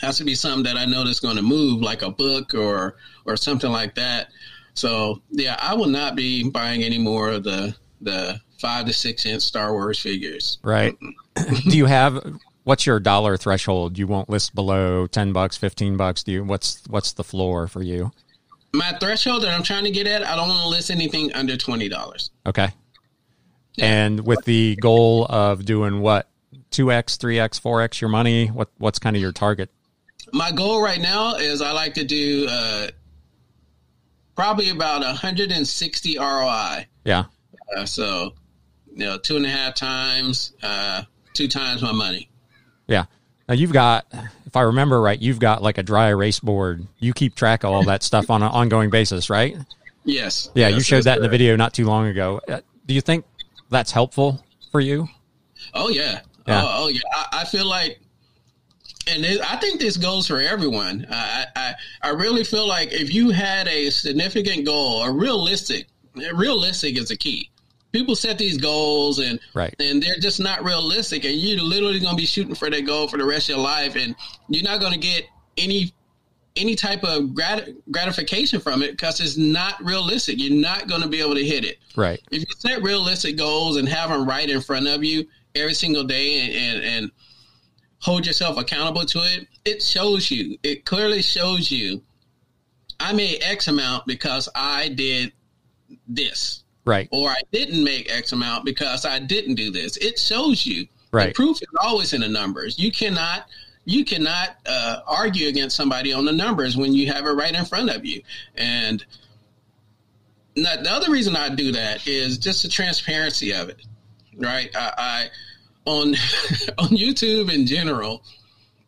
has to be something that I know that's going to move, like a book or or something like that. So yeah, I will not be buying any more of the the five to six inch Star Wars figures. Right. [LAUGHS] Do you have what's your dollar threshold? You won't list below ten bucks, fifteen bucks. Do you? What's what's the floor for you? My threshold that I'm trying to get at, I don't want to list anything under twenty dollars. Okay. Yeah. And with the goal of doing what two x, three x, four x your money, what what's kind of your target? My goal right now is I like to do uh, probably about 160 ROI. Yeah. Uh, so, you know, two and a half times, uh, two times my money. Yeah. Now you've got, if I remember right, you've got like a dry erase board. You keep track of all that [LAUGHS] stuff on an ongoing basis, right? Yes. Yeah, yes, you showed that correct. in the video not too long ago. Uh, do you think that's helpful for you? Oh yeah. yeah. Oh, oh yeah. I, I feel like and it, I think this goes for everyone. I, I, I really feel like if you had a significant goal, a realistic, realistic is the key. People set these goals and right. and they're just not realistic, and you're literally going to be shooting for that goal for the rest of your life, and you're not going to get any any type of grat- gratification from it because it's not realistic. You're not going to be able to hit it. Right. If you set realistic goals and have them right in front of you every single day, and, and, and hold yourself accountable to it, it shows you. It clearly shows you I made X amount because I did this. Right. Or I didn't make X amount because I didn't do this. It shows you. Right. The proof is always in the numbers. You cannot you cannot uh, argue against somebody on the numbers when you have it right in front of you. And now, the other reason I do that is just the transparency of it. Right. I, I on [LAUGHS] on YouTube in general,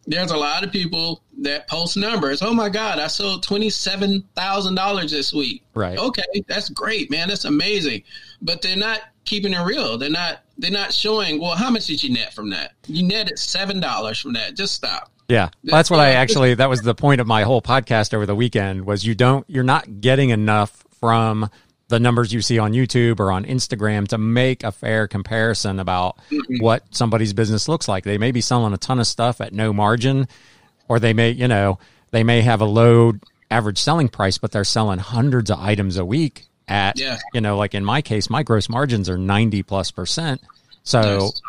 there's a lot of people that post numbers. Oh my God, I sold twenty seven thousand dollars this week. Right. Okay, that's great, man. That's amazing. But they're not keeping it real. They're not they're not showing, well, how much did you net from that? You netted seven dollars from that. Just stop. Yeah. That's what I actually that was the point of my whole podcast over the weekend was you don't you're not getting enough from the numbers you see on YouTube or on Instagram to make a fair comparison about mm-hmm. what somebody's business looks like. They may be selling a ton of stuff at no margin, or they may, you know, they may have a low average selling price, but they're selling hundreds of items a week at, yeah. you know, like in my case, my gross margins are 90 plus percent. So nice.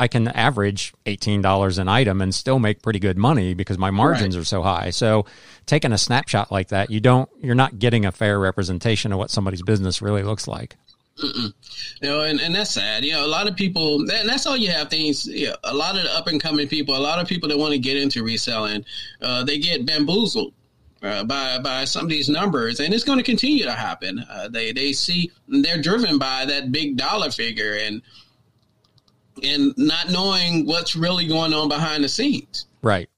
I can average $18 an item and still make pretty good money because my margins right. are so high. So taking a snapshot like that, you don't, you're not getting a fair representation of what somebody's business really looks like. Mm-mm. You know, and, and that's sad. You know, a lot of people, and that's all you have things, you know, a lot of the up and coming people, a lot of people that want to get into reselling, uh, they get bamboozled. Uh, by by some of these numbers, and it's going to continue to happen. Uh, they they see they're driven by that big dollar figure, and and not knowing what's really going on behind the scenes. Right.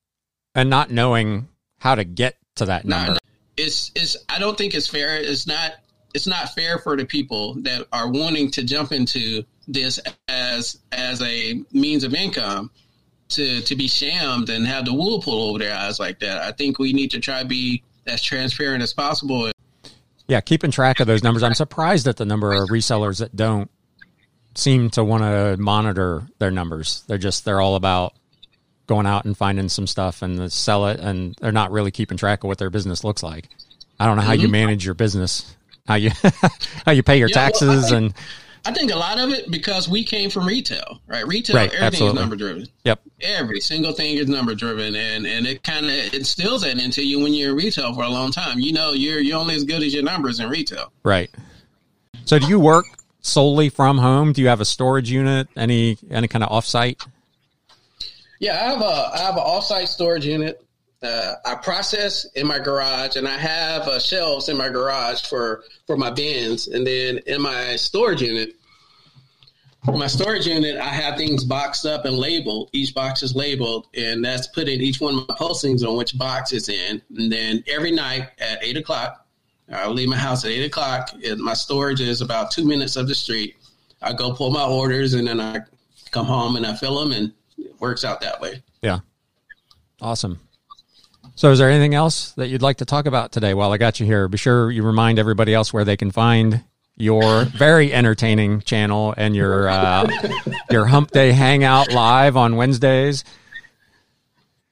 And not knowing how to get to that number. it's it's I don't think it's fair. It's not it's not fair for the people that are wanting to jump into this as as a means of income to to be shammed and have the wool pulled over their eyes like that. I think we need to try to be as transparent as possible. Yeah, keeping track of those numbers. I'm surprised at the number of resellers that don't seem to want to monitor their numbers. They're just they're all about going out and finding some stuff and sell it, and they're not really keeping track of what their business looks like. I don't know how mm-hmm. you manage your business, how you [LAUGHS] how you pay your yeah, taxes, well, think, and I think a lot of it because we came from retail, right? Retail, right, everything absolutely. is number driven. Yep, every single thing is number driven, and and it kind of instills that into you when you're in retail for a long time. You know, you're you're only as good as your numbers in retail, right? So, do you work solely from home? Do you have a storage unit? Any any kind of offsite? Yeah, I have a I have an offsite storage unit. Uh, I process in my garage, and I have uh, shelves in my garage for for my bins. And then in my storage unit, my storage unit, I have things boxed up and labeled. Each box is labeled, and that's putting each one of my postings on which box it's in. And then every night at eight o'clock, I leave my house at eight o'clock. My storage is about two minutes up the street. I go pull my orders and then I come home and I fill them and it works out that way. Yeah. Awesome. So, is there anything else that you'd like to talk about today while I got you here? Be sure you remind everybody else where they can find your very entertaining channel and your uh, [LAUGHS] your Hump Day Hangout live on Wednesdays.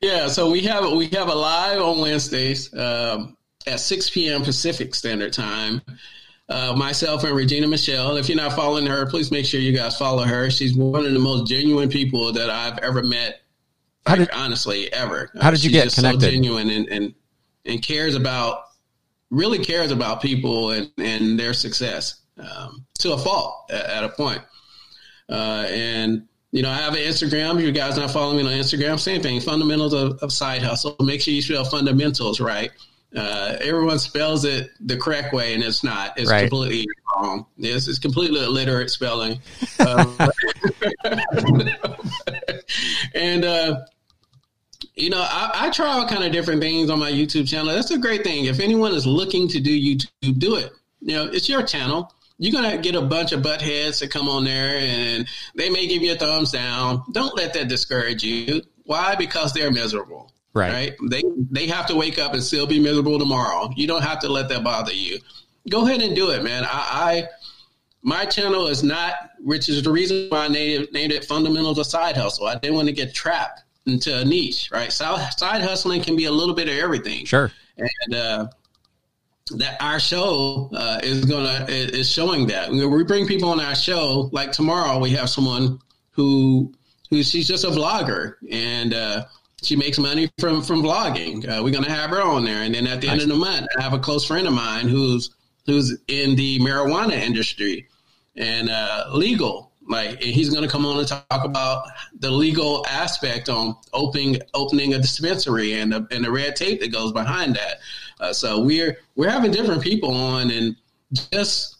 Yeah, so we have we have a live on Wednesdays um, at 6 p.m. Pacific Standard Time. Uh, myself and Regina Michelle. If you're not following her, please make sure you guys follow her. She's one of the most genuine people that I've ever met. How did, honestly, ever. How did you get connected? So genuine and, and and cares about really cares about people and, and their success um, to a fault at, at a point. Uh, and you know, I have an Instagram. If you guys not following me on Instagram, same thing. Fundamentals of, of side hustle. Make sure you spell fundamentals right. Uh, everyone spells it the correct way, and it's not. It's right. completely wrong. It's, it's completely illiterate spelling. [LAUGHS] Um, [LAUGHS] and uh, you know, I, I, try all kind of different things on my YouTube channel. That's a great thing. If anyone is looking to do YouTube, do it. You know, it's your channel. You're gonna get a bunch of butt heads to come on there, and they may give you a thumbs down. Don't let that discourage you. Why? Because they're miserable. Right. right. They they have to wake up and still be miserable tomorrow. You don't have to let that bother you. Go ahead and do it, man. I, I my channel is not, which is the reason why I named, named it Fundamentals of Side Hustle. I didn't want to get trapped into a niche, right? Side, side hustling can be a little bit of everything. Sure. And uh, that our show uh, is gonna is showing that we bring people on our show. Like tomorrow, we have someone who who she's just a vlogger and uh, she makes money from from vlogging. Uh, we're gonna have her on there, and then at the nice. end of the month, I have a close friend of mine who's who's in the marijuana industry and uh, legal like and he's going to come on and talk about the legal aspect on opening opening a dispensary and the, and the red tape that goes behind that. Uh, so we're we're having different people on and just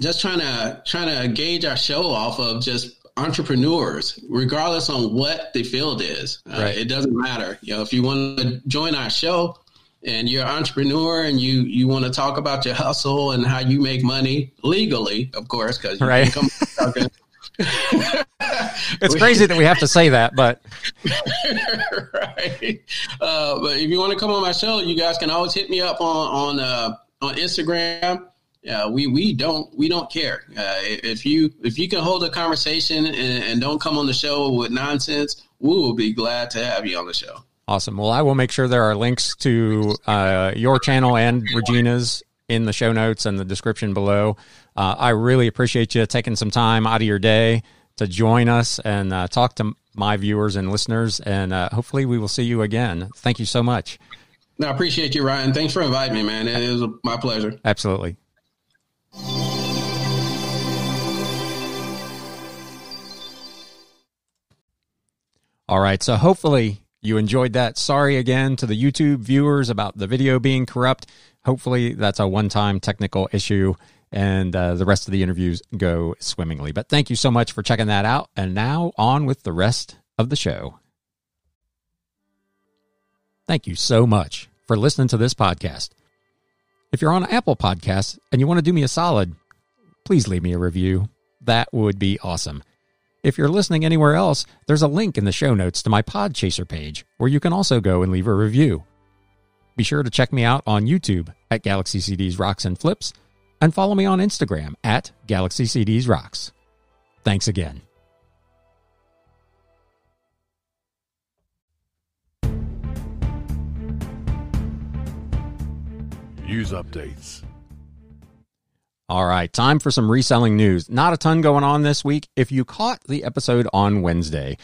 just trying to trying to gauge our show off of just entrepreneurs, regardless on what the field is. Uh, right. It doesn't matter. You know, if you want to join our show, and you're an entrepreneur and you you want to talk about your hustle and how you make money legally, of course, because right. [LAUGHS] it's crazy that we have to say that, but [LAUGHS] right. Uh, but if you want to come on my show, you guys can always hit me up on on uh, on Instagram. Yeah, we we don't we don't care uh, if you if you can hold a conversation and, and don't come on the show with nonsense. We will be glad to have you on the show. Awesome. Well, I will make sure there are links to uh, your channel and Regina's in the show notes and the description below. Uh, I really appreciate you taking some time out of your day to join us and uh, talk to my viewers and listeners. And uh, hopefully, we will see you again. Thank you so much. No, I appreciate you, Ryan. Thanks for inviting me, man. It was my pleasure. Absolutely. All right. So hopefully you enjoyed that. Sorry again to the YouTube viewers about the video being corrupt. Hopefully, that's a one time technical issue and uh, the rest of the interviews go swimmingly. But thank you so much for checking that out. And now on with the rest of the show. Thank you so much for listening to this podcast. If you're on Apple Podcasts and you want to do me a solid, please leave me a review. That would be awesome. If you're listening anywhere else, there's a link in the show notes to my Podchaser page where you can also go and leave a review. Be sure to check me out on YouTube at Galaxy CDs Rocks and Flips and follow me on Instagram at Galaxy CDs Rocks. Thanks again. News updates. All right, time for some reselling news. Not a ton going on this week. If you caught the episode on Wednesday,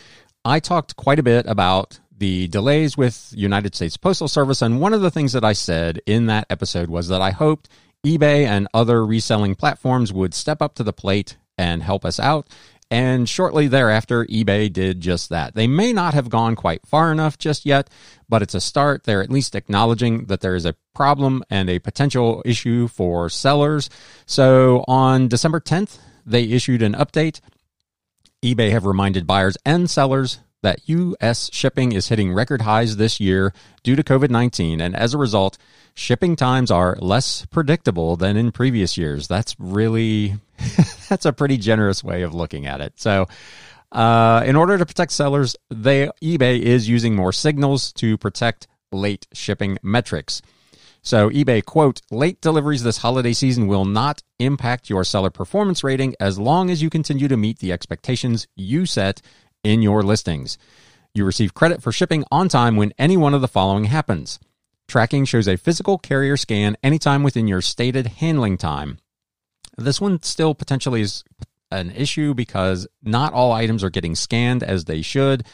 I talked quite a bit about the delays with United States Postal Service and one of the things that I said in that episode was that I hoped eBay and other reselling platforms would step up to the plate and help us out. And shortly thereafter, eBay did just that. They may not have gone quite far enough just yet, but it's a start. They're at least acknowledging that there is a problem and a potential issue for sellers. So on December 10th, they issued an update. eBay have reminded buyers and sellers that U.S. shipping is hitting record highs this year due to COVID 19, and as a result, shipping times are less predictable than in previous years. That's really, [LAUGHS] that's a pretty generous way of looking at it. So, uh, in order to protect sellers, they, eBay is using more signals to protect late shipping metrics. So eBay quote, late deliveries this holiday season will not impact your seller performance rating as long as you continue to meet the expectations you set in your listings. You receive credit for shipping on time when any one of the following happens. Tracking shows a physical carrier scan anytime within your stated handling time. This one still potentially is an issue because not all items are getting scanned as they should.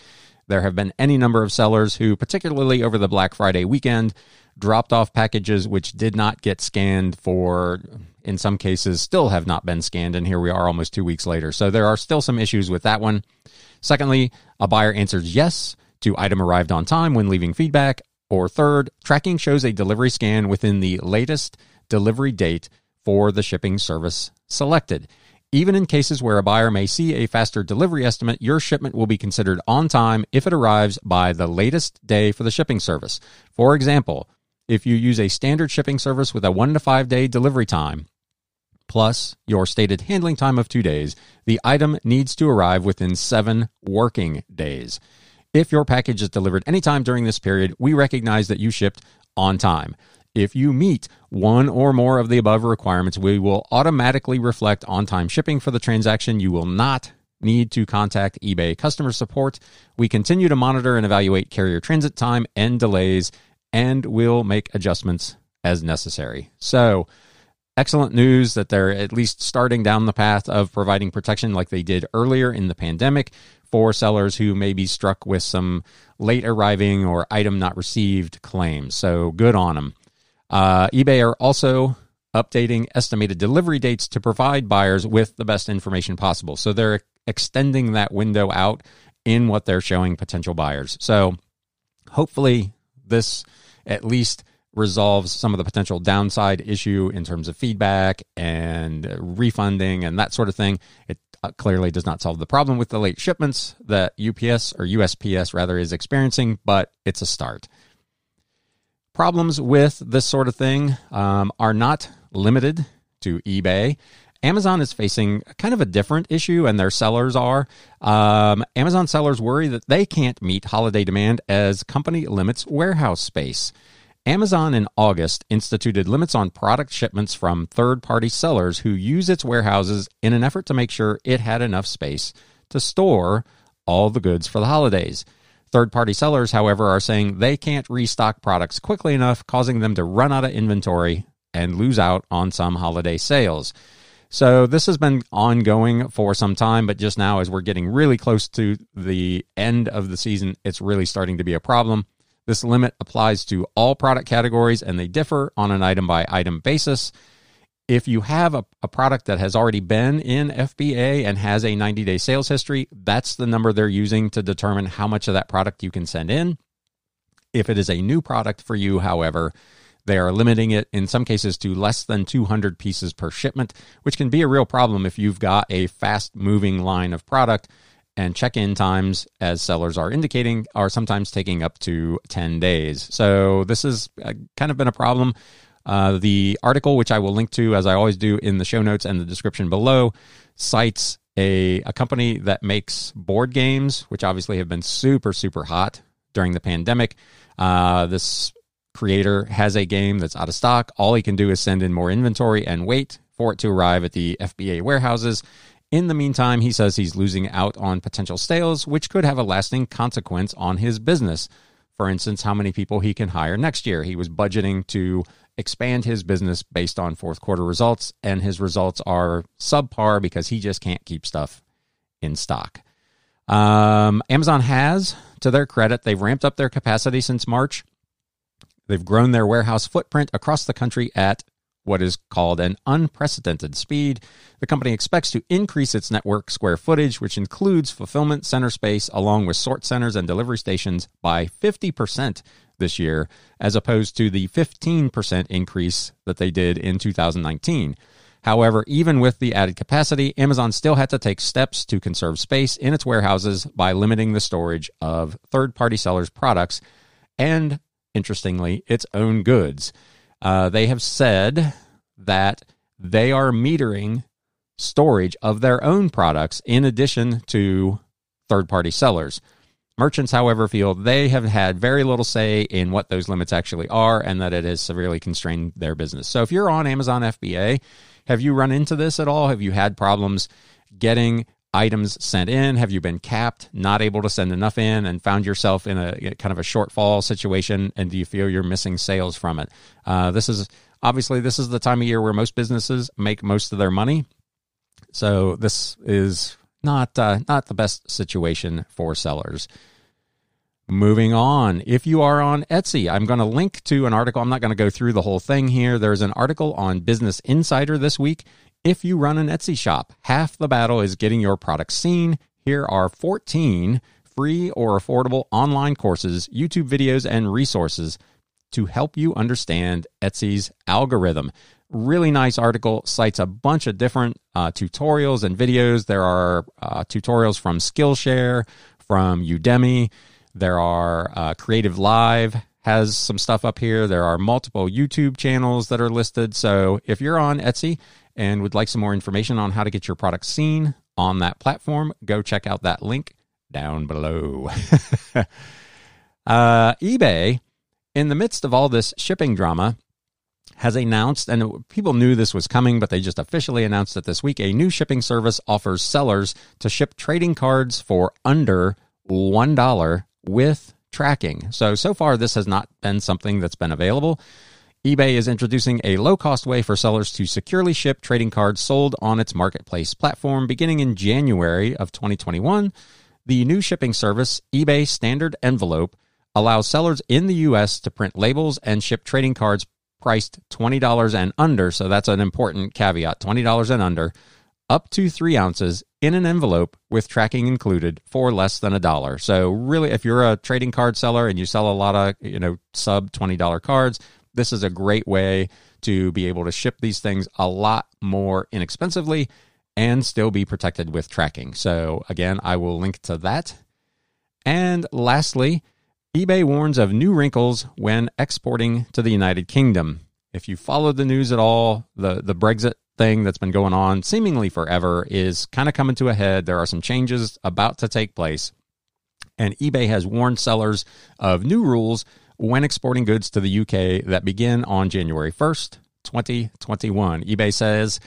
There have been any number of sellers who, particularly over the Black Friday weekend, dropped off packages which did not get scanned for, in some cases, still have not been scanned. And here we are almost two weeks later. So there are still some issues with that one. Secondly, a buyer answers yes to item arrived on time when leaving feedback. Or third, tracking shows a delivery scan within the latest delivery date for the shipping service selected. Even in cases where a buyer may see a faster delivery estimate, your shipment will be considered on time if it arrives by the latest day for the shipping service. For example, if you use a standard shipping service with a one to five day delivery time, plus your stated handling time of two days, the item needs to arrive within seven working days. If your package is delivered anytime during this period, we recognize that you shipped on time. If you meet one or more of the above requirements, we will automatically reflect on time shipping for the transaction. You will not need to contact eBay customer support. We continue to monitor and evaluate carrier transit time and delays, and will make adjustments as necessary. So, excellent news that they're at least starting down the path of providing protection like they did earlier in the pandemic for sellers who may be struck with some late arriving or item not received claims. So, good on them. Uh, eBay are also updating estimated delivery dates to provide buyers with the best information possible. So they're extending that window out in what they're showing potential buyers. So hopefully this at least resolves some of the potential downside issue in terms of feedback and refunding and that sort of thing. It uh, clearly does not solve the problem with the late shipments that UPS or USPS rather is experiencing, but it's a start. Problems with this sort of thing um, are not limited to eBay. Amazon is facing kind of a different issue, and their sellers are. Um, Amazon sellers worry that they can't meet holiday demand as company limits warehouse space. Amazon in August instituted limits on product shipments from third party sellers who use its warehouses in an effort to make sure it had enough space to store all the goods for the holidays. Third party sellers, however, are saying they can't restock products quickly enough, causing them to run out of inventory and lose out on some holiday sales. So this has been ongoing for some time, but just now, as we're getting really close to the end of the season, it's really starting to be a problem. This limit applies to all product categories and they differ on an item by item basis if you have a, a product that has already been in FBA and has a 90 day sales history, that's the number they're using to determine how much of that product you can send in. If it is a new product for you, however, they are limiting it in some cases to less than 200 pieces per shipment, which can be a real problem if you've got a fast moving line of product. And check in times, as sellers are indicating, are sometimes taking up to 10 days. So, this has uh, kind of been a problem uh, the article, which I will link to as I always do in the show notes and the description below, cites a, a company that makes board games, which obviously have been super, super hot during the pandemic. Uh, this creator has a game that's out of stock. All he can do is send in more inventory and wait for it to arrive at the FBA warehouses. In the meantime, he says he's losing out on potential sales, which could have a lasting consequence on his business. For instance, how many people he can hire next year. He was budgeting to expand his business based on fourth quarter results, and his results are subpar because he just can't keep stuff in stock. Um, Amazon has, to their credit, they've ramped up their capacity since March. They've grown their warehouse footprint across the country at what is called an unprecedented speed. The company expects to increase its network square footage, which includes fulfillment center space along with sort centers and delivery stations, by 50% this year, as opposed to the 15% increase that they did in 2019. However, even with the added capacity, Amazon still had to take steps to conserve space in its warehouses by limiting the storage of third party sellers' products and, interestingly, its own goods. Uh, they have said that they are metering storage of their own products in addition to third party sellers. Merchants, however, feel they have had very little say in what those limits actually are and that it has severely constrained their business. So if you're on Amazon FBA, have you run into this at all? Have you had problems getting items sent in? Have you been capped, not able to send enough in, and found yourself in a kind of a shortfall situation? And do you feel you're missing sales from it? Uh, this is obviously this is the time of year where most businesses make most of their money. So this is not uh, not the best situation for sellers. Moving on, if you are on Etsy, I'm going to link to an article. I'm not going to go through the whole thing here. There's an article on Business Insider this week. If you run an Etsy shop, half the battle is getting your product seen. Here are 14 free or affordable online courses, YouTube videos, and resources to help you understand Etsy's algorithm. Really nice article, cites a bunch of different uh, tutorials and videos. There are uh, tutorials from Skillshare, from Udemy there are uh, Creative Live has some stuff up here. There are multiple YouTube channels that are listed. So if you're on Etsy and would like some more information on how to get your product seen on that platform, go check out that link down below. [LAUGHS] uh, eBay, in the midst of all this shipping drama, has announced, and people knew this was coming, but they just officially announced it this week. A new shipping service offers sellers to ship trading cards for under $1 with tracking. So, so far, this has not been something that's been available. eBay is introducing a low cost way for sellers to securely ship trading cards sold on its marketplace platform beginning in January of 2021. The new shipping service, eBay Standard Envelope, allows sellers in the US to print labels and ship trading cards priced $20 and under. So that's an important caveat $20 and under up to three ounces in an envelope with tracking included for less than a dollar. So really, if you're a trading card seller and you sell a lot of you know sub twenty dollar cards, this is a great way to be able to ship these things a lot more inexpensively and still be protected with tracking. So again, I will link to that. And lastly, eBay warns of new wrinkles when exporting to the United Kingdom. If you follow the news at all, the, the Brexit thing that's been going on seemingly forever is kind of coming to a head. There are some changes about to take place. And eBay has warned sellers of new rules when exporting goods to the UK that begin on January 1st, 2021. eBay says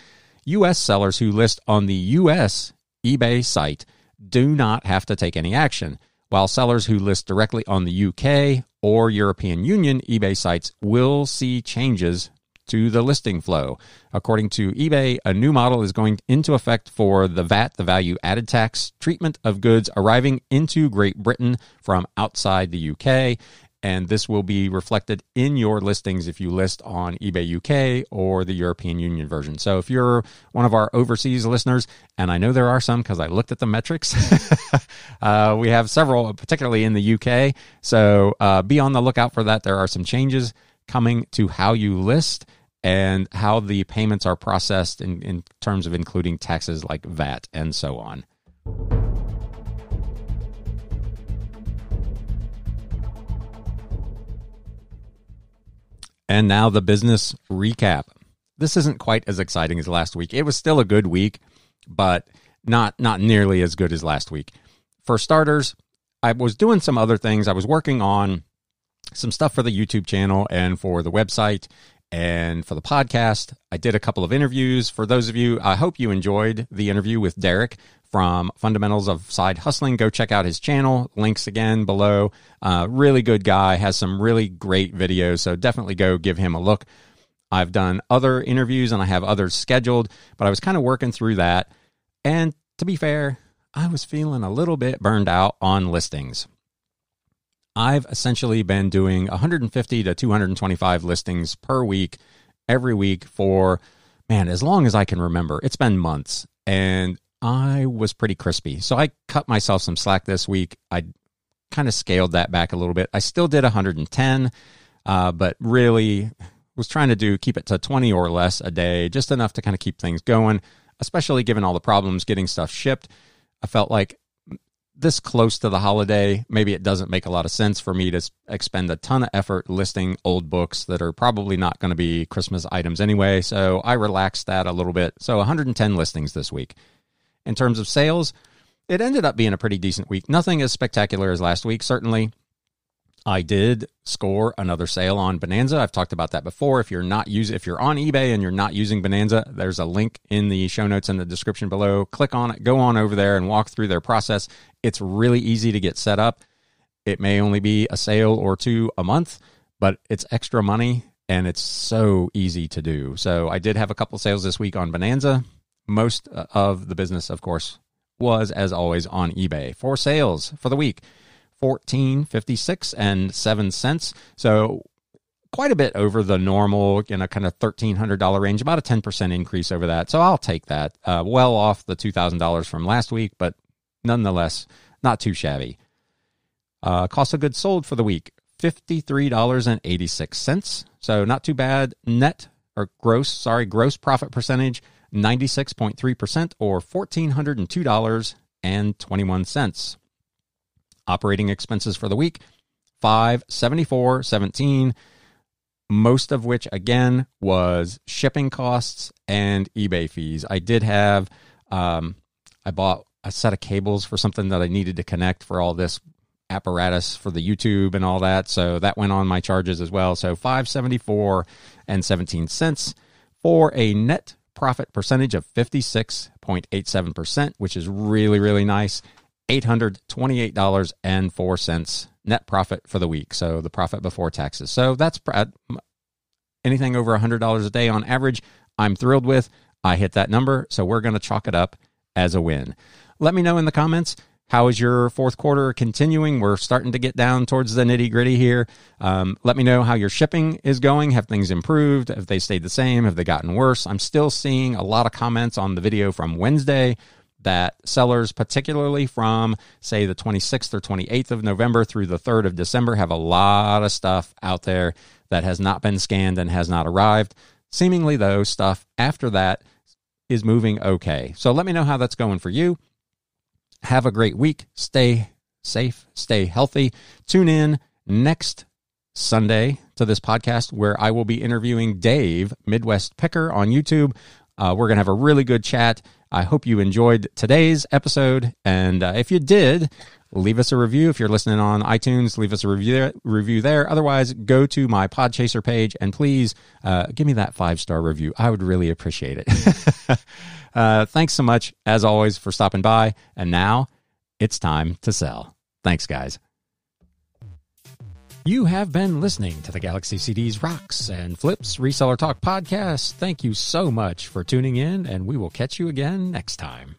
US sellers who list on the US eBay site do not have to take any action, while sellers who list directly on the UK or European Union eBay sites will see changes to the listing flow. According to eBay, a new model is going into effect for the VAT, the value added tax treatment of goods arriving into Great Britain from outside the UK. And this will be reflected in your listings if you list on eBay UK or the European Union version. So if you're one of our overseas listeners, and I know there are some because I looked at the metrics, [LAUGHS] uh, we have several, particularly in the UK. So uh, be on the lookout for that. There are some changes coming to how you list and how the payments are processed in, in terms of including taxes like VAT and so on. And now the business recap. This isn't quite as exciting as last week. It was still a good week, but not not nearly as good as last week. For starters, I was doing some other things. I was working on some stuff for the YouTube channel and for the website and for the podcast. I did a couple of interviews. For those of you, I hope you enjoyed the interview with Derek from Fundamentals of Side Hustling. Go check out his channel. Links again below. Uh, really good guy, has some really great videos. So definitely go give him a look. I've done other interviews and I have others scheduled, but I was kind of working through that. And to be fair, I was feeling a little bit burned out on listings. I've essentially been doing 150 to 225 listings per week, every week for, man, as long as I can remember. It's been months. And I was pretty crispy. So I cut myself some slack this week. I kind of scaled that back a little bit. I still did 110, uh, but really was trying to do keep it to 20 or less a day, just enough to kind of keep things going, especially given all the problems getting stuff shipped. I felt like this close to the holiday, maybe it doesn't make a lot of sense for me to expend a ton of effort listing old books that are probably not going to be Christmas items anyway. So I relaxed that a little bit. So 110 listings this week. In terms of sales, it ended up being a pretty decent week. Nothing as spectacular as last week, certainly. I did score another sale on Bonanza. I've talked about that before. If you're not using, if you're on eBay and you're not using Bonanza, there's a link in the show notes in the description below. Click on it, go on over there and walk through their process. It's really easy to get set up. It may only be a sale or two a month, but it's extra money and it's so easy to do. So I did have a couple sales this week on Bonanza. Most uh, of the business, of course, was as always on eBay. For sales for the week. 1456 and 7 cents. So quite a bit over the normal, you know, kind of $1,300 range, about a 10% increase over that. So I'll take that. Uh, well off the $2,000 from last week, but nonetheless, not too shabby. Uh, cost of goods sold for the week, $53.86. So not too bad. Net or gross, sorry, gross profit percentage, 96.3% or $1,402.21 operating expenses for the week 574.17 most of which again was shipping costs and ebay fees. I did have um, i bought a set of cables for something that i needed to connect for all this apparatus for the youtube and all that so that went on my charges as well. So 574 and 17 cents for a net profit percentage of 56.87% which is really really nice $828.04 net profit for the week. So the profit before taxes. So that's anything over $100 a day on average. I'm thrilled with. I hit that number. So we're going to chalk it up as a win. Let me know in the comments. How is your fourth quarter continuing? We're starting to get down towards the nitty gritty here. Um, let me know how your shipping is going. Have things improved? Have they stayed the same? Have they gotten worse? I'm still seeing a lot of comments on the video from Wednesday that sellers, particularly from, say, the 26th or 28th of November through the 3rd of December, have a lot of stuff out there that has not been scanned and has not arrived. Seemingly, though, stuff after that is moving okay. So let me know how that's going for you. Have a great week. Stay safe, stay healthy. Tune in next Sunday to this podcast where I will be interviewing Dave, Midwest Picker, on YouTube. Uh, we're going to have a really good chat I hope you enjoyed today's episode. And uh, if you did, leave us a review. If you're listening on iTunes, leave us a review there. Review there. Otherwise, go to my Podchaser page and please uh, give me that five star review. I would really appreciate it. [LAUGHS] uh, thanks so much, as always, for stopping by. And now it's time to sell. Thanks, guys. You have been listening to the Galaxy CDs Rocks and Flips Reseller Talk podcast. Thank you so much for tuning in, and we will catch you again next time.